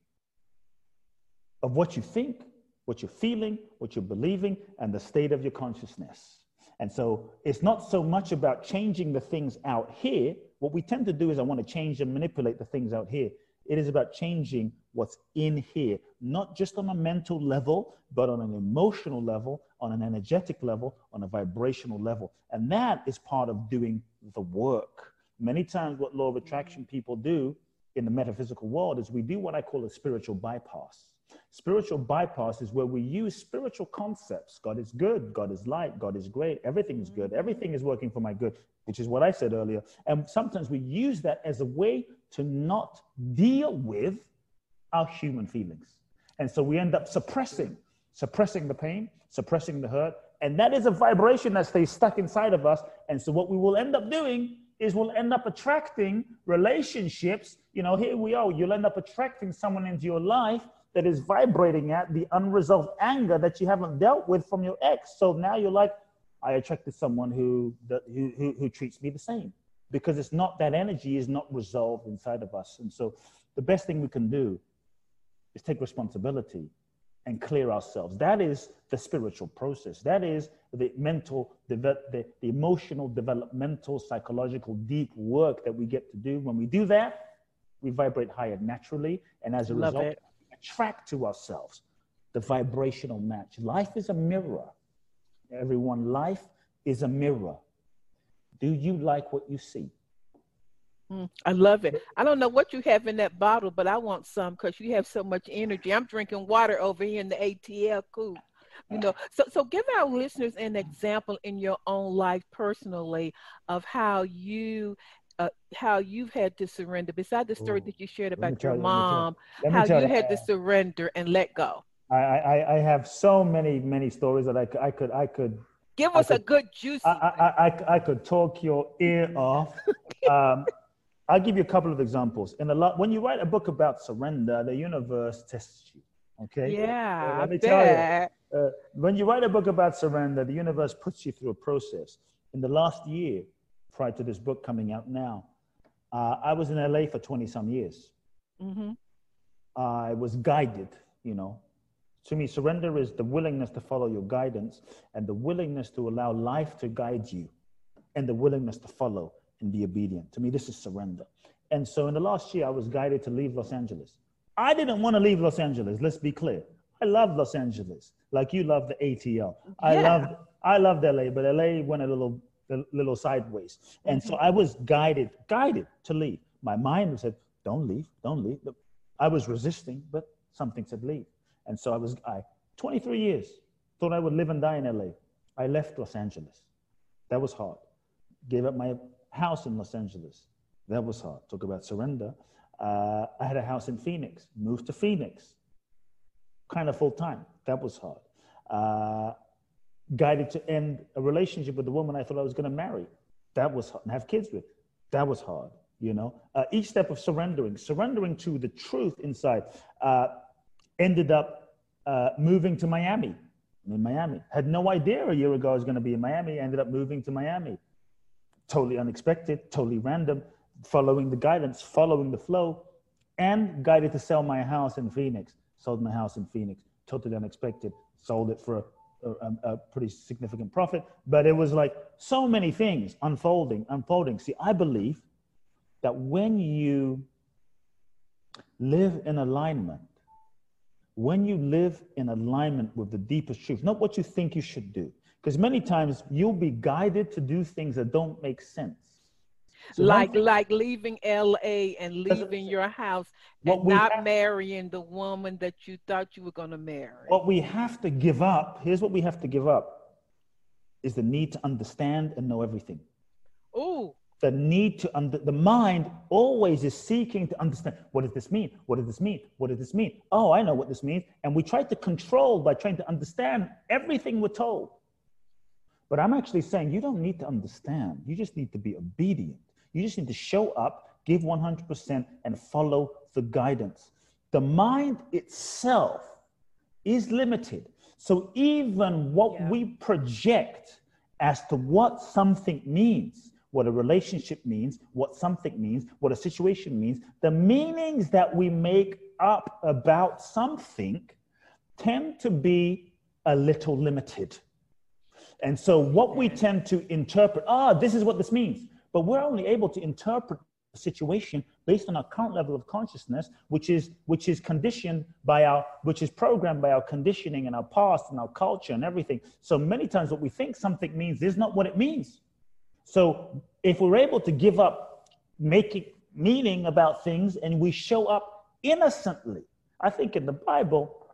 E: of what you think, what you're feeling, what you're believing, and the state of your consciousness. And so it's not so much about changing the things out here. What we tend to do is I want to change and manipulate the things out here. It is about changing what's in here, not just on a mental level, but on an emotional level, on an energetic level, on a vibrational level. And that is part of doing the work. Many times, what law of attraction mm-hmm. people do in the metaphysical world is we do what I call a spiritual bypass. Spiritual bypass is where we use spiritual concepts. God is good, God is light, God is great, everything is good, mm-hmm. everything is working for my good, which is what I said earlier. And sometimes we use that as a way to not deal with our human feelings. And so we end up suppressing, suppressing the pain, suppressing the hurt. And that is a vibration that stays stuck inside of us. And so what we will end up doing is we'll end up attracting relationships. You know, here we are. You'll end up attracting someone into your life that is vibrating at the unresolved anger that you haven't dealt with from your ex. So now you're like, I attracted someone who, who, who, who treats me the same because it's not that energy is not resolved inside of us. And so the best thing we can do is take responsibility and clear ourselves. That is the spiritual process. That is the mental, the, the, emotional, developmental, psychological, deep work that we get to do. When we do that, we vibrate higher naturally. And as a Love result, it. attract to ourselves the vibrational match. Life is a mirror. Everyone, life is a mirror. Do you like what you see?
B: Mm, I love it. I don't know what you have in that bottle, but I want some because you have so much energy. I'm drinking water over here in the ATL coop. You know, so so give our listeners an example in your own life personally of how you uh, how you've had to surrender. Besides the story Ooh, that you shared about your you, mom, how you, you had to surrender and let go.
E: I, I, I have so many many stories that I, I could I could
B: give us could, a good juicy. I,
E: I, I, I could talk your ear off. Um, I'll give you a couple of examples. In a lot, when you write a book about surrender, the universe tests you. Okay.
B: Yeah. Uh, let me tell you.
E: Uh, when you write a book about surrender, the universe puts you through a process. In the last year, prior to this book coming out now, uh, I was in LA for 20 some years. Mm-hmm. I was guided, you know. To me, surrender is the willingness to follow your guidance and the willingness to allow life to guide you and the willingness to follow and be obedient. To me, this is surrender. And so in the last year, I was guided to leave Los Angeles. I didn't want to leave Los Angeles, let's be clear. I love Los Angeles, like you love the ATL. I yeah. loved I loved LA, but LA went a little a little sideways. And so I was guided, guided to leave. My mind said, Don't leave, don't leave. I was resisting, but something said leave. And so I was I 23 years, thought I would live and die in LA. I left Los Angeles. That was hard. Gave up my house in Los Angeles. That was hard. Talk about surrender. Uh, I had a house in Phoenix, moved to Phoenix, kind of full time. That was hard. Uh, guided to end a relationship with the woman I thought I was going to marry. That was hard. And have kids with. That was hard. You know, uh, each step of surrendering, surrendering to the truth inside, uh, ended up uh, moving to Miami. in Miami. Had no idea a year ago I was going to be in Miami. Ended up moving to Miami. Totally unexpected, totally random following the guidance, following the flow, and guided to sell my house in Phoenix. Sold my house in Phoenix, totally unexpected. Sold it for a, a, a, pretty significant profit. But it was like so many things unfolding, unfolding. See, I believe that when you live in alignment, when you live in alignment with the deepest truth, not what you think you should do, because many times you'll be guided to do things that don't make sense
B: so like like leaving LA and leaving your house and not have, marrying the woman that you thought you were going to marry.
E: What we have to give up, here's what we have to give up is the need to understand and know everything.
B: Oh.
E: The need to under the mind always is seeking to understand what does this mean? What does this mean? What does this mean? Oh, I know what this means. And we try to control by trying to understand everything we're told. But I'm actually saying you don't need to understand. You just need to be obedient. You just need to show up, give 100%, and follow the guidance. The mind itself is limited. So even what yeah. we project as to what something means, what a relationship means, what something means, what a situation means, the meanings that we make up about something tend to be a little limited. And so what we tend to interpret, ah, this is what this means but we're only able to interpret the situation based on our current level of consciousness, which is which is conditioned by our, which is programmed by our conditioning and our past and our culture and everything. So many times, what we think something means is not what it means. So if we're able to give up making meaning about things and we show up innocently, I think in the Bible,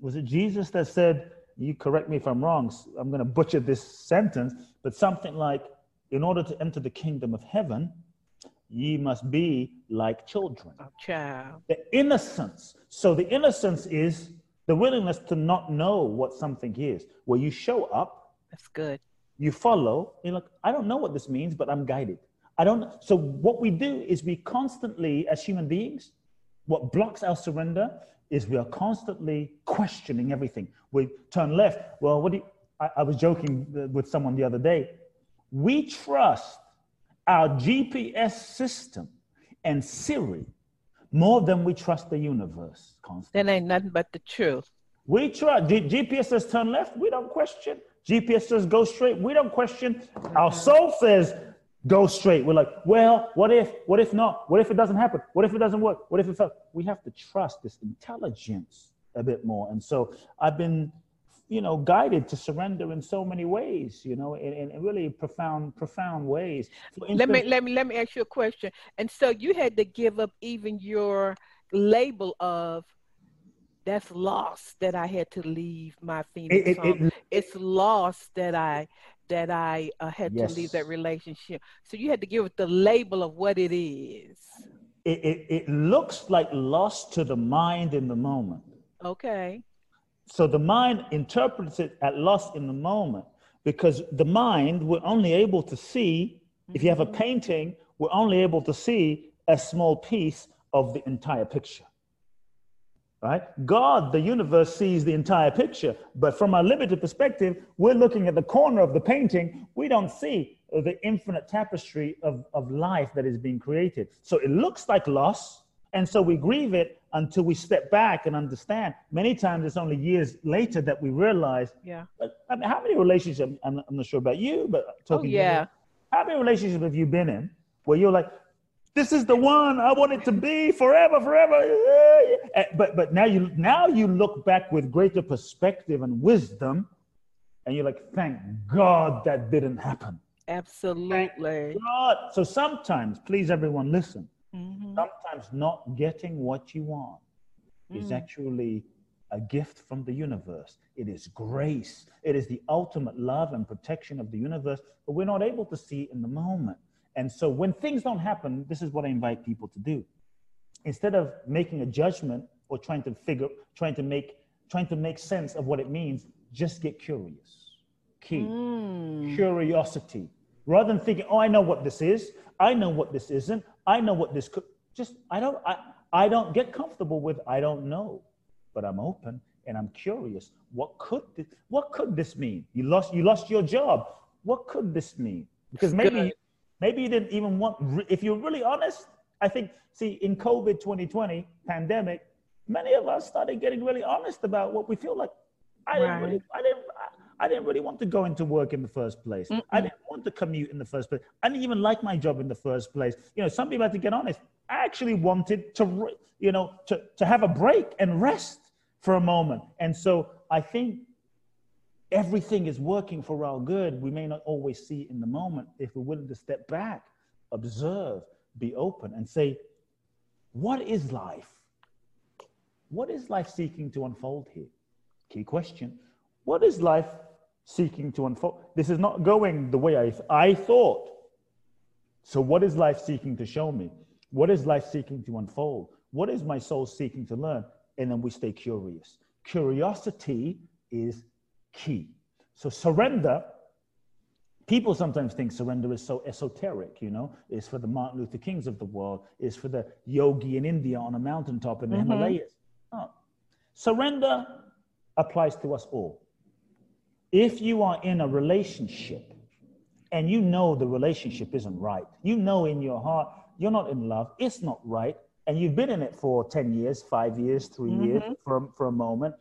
E: was it Jesus that said, you correct me if I'm wrong, I'm going to butcher this sentence, but something like, in order to enter the kingdom of heaven, ye must be like children.
B: Oh, child.
E: The innocence. So the innocence is the willingness to not know what something is. Where you show up.
B: That's good.
E: You follow. You're like, I don't know what this means, but I'm guided. I don't. So what we do is we constantly, as human beings, what blocks our surrender is we are constantly questioning everything. We turn left. Well, what do you, I, I was joking with someone the other day we trust our GPS system and Siri more than we trust the universe.
B: Constantly. That ain't nothing but the truth.
E: We trust G- GPS says turn left, we don't question. GPS says go straight, we don't question. Our soul says go straight. We're like, well, what if? What if not? What if it doesn't happen? What if it doesn't work? What if it fails? We have to trust this intelligence a bit more. And so I've been you know, guided to surrender in so many ways, you know, in, in really profound, profound ways.
B: Instance, let me let me let me ask you a question. And so you had to give up even your label of that's lost that I had to leave my Phoenix it, it, it, it's lost that I that I uh, had yes. to leave that relationship. So you had to give it the label of what it is.
E: It, it, it looks like loss to the mind in the moment.
B: Okay
E: so the mind interprets it at loss in the moment because the mind we're only able to see if you have a painting we're only able to see a small piece of the entire picture right god the universe sees the entire picture but from a limited perspective we're looking at the corner of the painting we don't see the infinite tapestry of, of life that is being created so it looks like loss and so we grieve it until we step back and understand. Many times it's only years later that we realize.
B: Yeah.
E: But I mean, how many relationships? I'm, I'm not sure about you, but oh,
B: talking. Oh yeah.
E: How many relationships have you been in where you're like, this is the one I want it to be forever, forever. But but now you now you look back with greater perspective and wisdom, and you're like, thank God that didn't happen.
B: Absolutely.
E: God. So sometimes, please everyone listen. Mm-hmm. Sometimes not getting what you want mm. is actually a gift from the universe. It is grace. It is the ultimate love and protection of the universe, but we're not able to see it in the moment. And so when things don't happen, this is what I invite people to do. Instead of making a judgment or trying to figure, trying to make, trying to make sense of what it means, just get curious. Key. Mm. Curiosity. Rather than thinking, oh, I know what this is, I know what this isn't, I know what this could just I don't I, I don't get comfortable with I don't know but I'm open and I'm curious. What could this, what could this mean? You lost you lost your job. What could this mean? Because maybe maybe you didn't even want. If you're really honest, I think. See, in COVID 2020 pandemic, many of us started getting really honest about what we feel like. I didn't really, I didn't. I didn't really want to go into work in the first place. Mm-mm. I didn't want to commute in the first place. I didn't even like my job in the first place. You know, some people had to get honest. I actually wanted to, you know, to, to have a break and rest for a moment. And so I think everything is working for our good. We may not always see it in the moment if we're willing to step back, observe, be open, and say, what is life? What is life seeking to unfold here? Key question. What is life seeking to unfold? This is not going the way I, I thought. So, what is life seeking to show me? What is life seeking to unfold? What is my soul seeking to learn? and then we stay curious. Curiosity is key. So surrender, people sometimes think surrender is so esoteric, you know, it's for the Martin Luther Kings of the world, it's for the yogi in India on a mountaintop in the mm-hmm. Himalayas. No. Surrender applies to us all. If you are in a relationship and you know the relationship isn't right, you know in your heart you're not in love, it's not right, and you've been in it for 10 years, five years, 3 mm-hmm. years for, for a moment.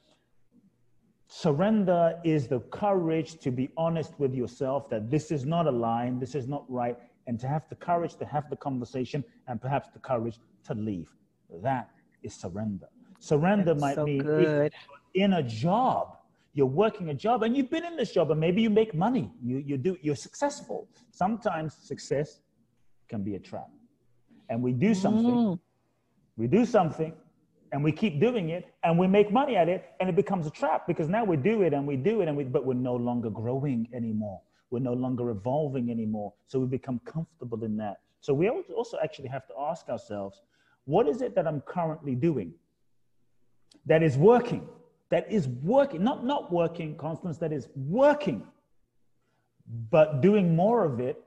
E: Surrender is the courage to be honest with yourself that this is not a line, this is not right, and to have the courage to have the conversation and perhaps the courage to leave. That is surrender. Surrender That's might so mean in a job, you're working a job and you've been in this job and maybe you make money, you, you do, you're successful. Sometimes success can be a trap. And we do something mm we do something and we keep doing it and we make money at it and it becomes a trap because now we do it and we do it and we but we're no longer growing anymore. We're no longer evolving anymore. So we become comfortable in that. So we also actually have to ask ourselves, what is it that I'm currently doing that is working? That is working, not not working, Constance, that is working. But doing more of it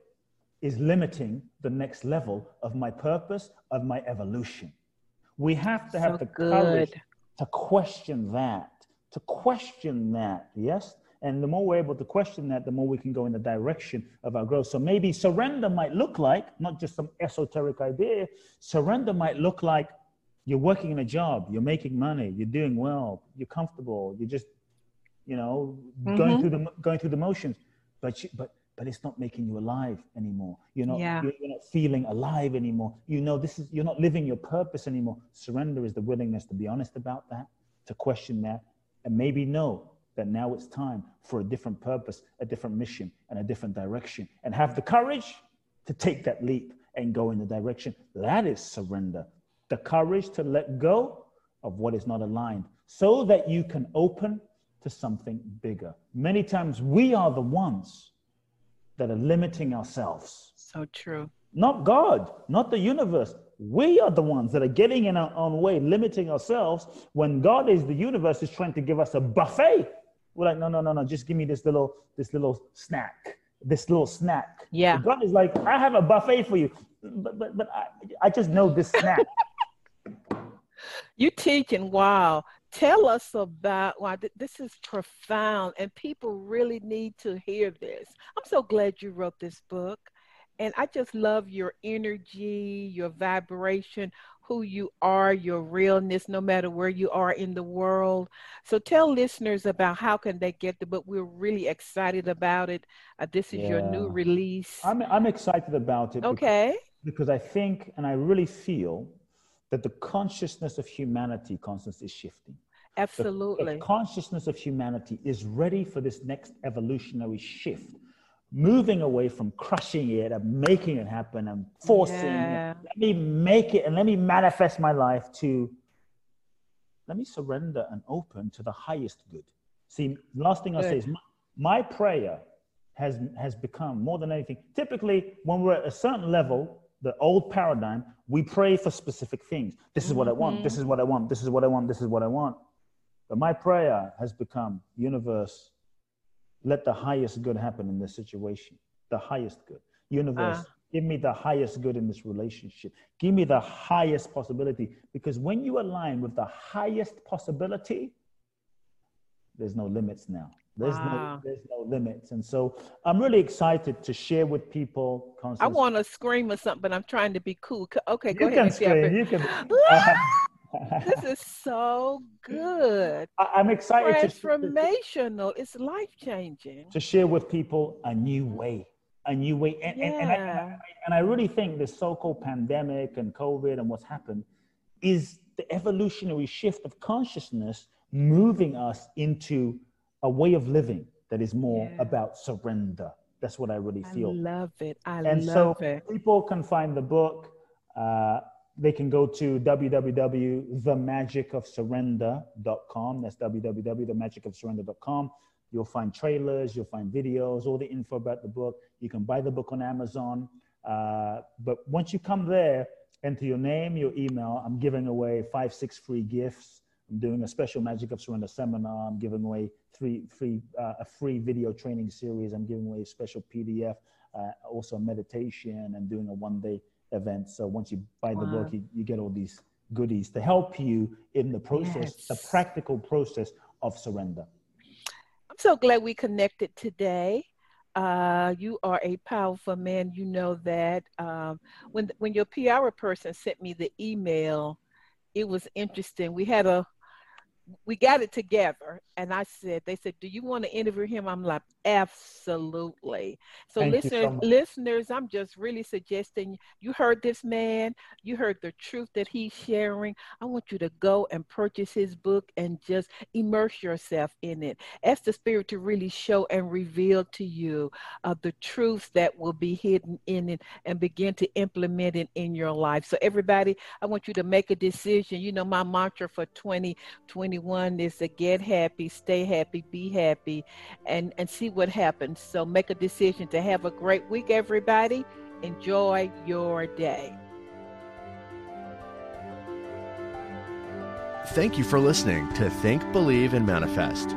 E: is limiting the next level of my purpose, of my evolution. We have to have so the good. courage to question that, to question that, yes? And the more we're able to question that, the more we can go in the direction of our growth. So maybe surrender might look like, not just some esoteric idea, surrender might look like you're working in a job, you're making money, you're doing well, you're comfortable, you're just, you know, mm-hmm. going through the going through the motions. But you, but but it's not making you alive anymore. You're not, yeah. you're, you're, not feeling alive anymore. You know, this is, you're not living your purpose anymore. Surrender is the willingness to be honest about that, to question that, and maybe know that now it's time for a different purpose, a different mission, and a different direction, and have the courage to take that leap and go in the direction. That is surrender. The courage to let go of what is not aligned so that you can open to something bigger. Many times we are the ones that are limiting ourselves.
B: So true.
E: Not God, not the universe. We are the ones that are getting in our own way, limiting ourselves when God is the universe is trying to give us a buffet. We're like, no, no, no, no, just give me this little, this little snack, this little snack.
B: Yeah.
E: So God is like, I have a buffet for you, but but, but I, I just know this snack.
B: you teaching, wow tell us about why th- this is profound and people really need to hear this. I'm so glad you wrote this book. And I just love your energy, your vibration, who you are, your realness, no matter where you are in the world. So tell listeners about how can they get the book. We're really excited about it. Uh, this is yeah. your new release.
E: I'm I'm excited about it.
B: Okay.
E: Because, because I think and I really feel that the consciousness of humanity, constantly is shifting.
B: Absolutely.
E: The, the consciousness of humanity is ready for this next evolutionary shift moving away from crushing it and making it happen and forcing yeah. it. Let me make it and let me manifest my life to let me surrender and open to the highest good. See, last thing I'll say is my, my prayer has has become more than anything. Typically, when we're at a certain level, the old paradigm, we pray for specific things. This is what I want. This mm-hmm. is what I want. This is what I want. This is what I want. But my prayer has become, universe, let the highest good happen in this situation. The highest good. Universe, uh. give me the highest good in this relationship. Give me the highest possibility. Because when you align with the highest possibility, there's no limits now. There's wow. no there's no limits. And so I'm really excited to share with people.
B: Constance. I want to scream or something, but I'm trying to be cool. Okay, go
E: you
B: ahead.
E: Can scream, you can
B: this is so good.
E: I, am excited.
B: Transformational. To, it's life changing.
E: To share with people a new way, a new way. And, yeah. and, and, I, and, I, and I really think this so-called pandemic and COVID and what's happened is the evolutionary shift of consciousness moving us into a way of living that is more yeah. about surrender. That's what I really feel. I
B: love it. I
E: and
B: love
E: so
B: it.
E: People can find the book. Uh, they can go to www.themagicofsurrender.com. That's www.themagicofsurrender.com. You'll find trailers, you'll find videos, all the info about the book. You can buy the book on Amazon. Uh, but once you come there, enter your name, your email. I'm giving away five, six free gifts. I'm doing a special Magic of Surrender seminar. I'm giving away three, free, uh, a free video training series. I'm giving away a special PDF, uh, also a meditation. I'm doing a one day event. So once you buy the wow. book, you, you, get all these goodies to help you in the process, yes. the practical process of surrender.
B: I'm so glad we connected today. Uh, you are a powerful man. You know that. Um, when when your PR person sent me the email, it was interesting. We had a we got it together. And i said they said do you want to interview him? I'm like absolutely. So Thank listeners so listeners i'm just really suggesting you heard this man. You heard the truth that he's sharing. I want you to go and purchase his book and just immerse yourself in it. Ask the spirit to really show and reveal to you uh, the truths that will be hidden in it and begin to implement it in your life. So everybody i want you to make a decision. You know my mantra for 2020 21 is to get happy, stay happy, be happy, and, and see what happens. So make a decision to have a great week, everybody. Enjoy your day.
F: Thank you for listening to Think, Believe, and Manifest.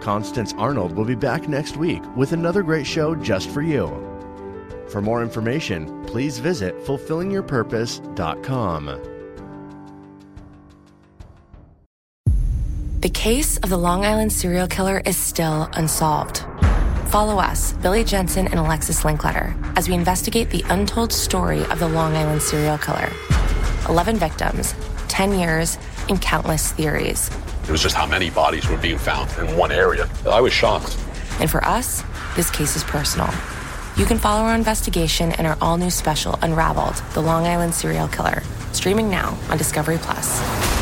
F: Constance Arnold will be back next week with another great show just for you. For more information, please visit fulfillingyourpurpose.com.
G: The case of the Long Island serial killer is still unsolved. Follow us, Billy Jensen and Alexis Linkletter, as we investigate the untold story of the Long Island serial killer. 11 victims, 10 years, and countless theories.
H: It was just how many bodies were being found in one area. I was shocked.
G: And for us, this case is personal. You can follow our investigation in our all new special, Unraveled The Long Island Serial Killer, streaming now on Discovery Plus.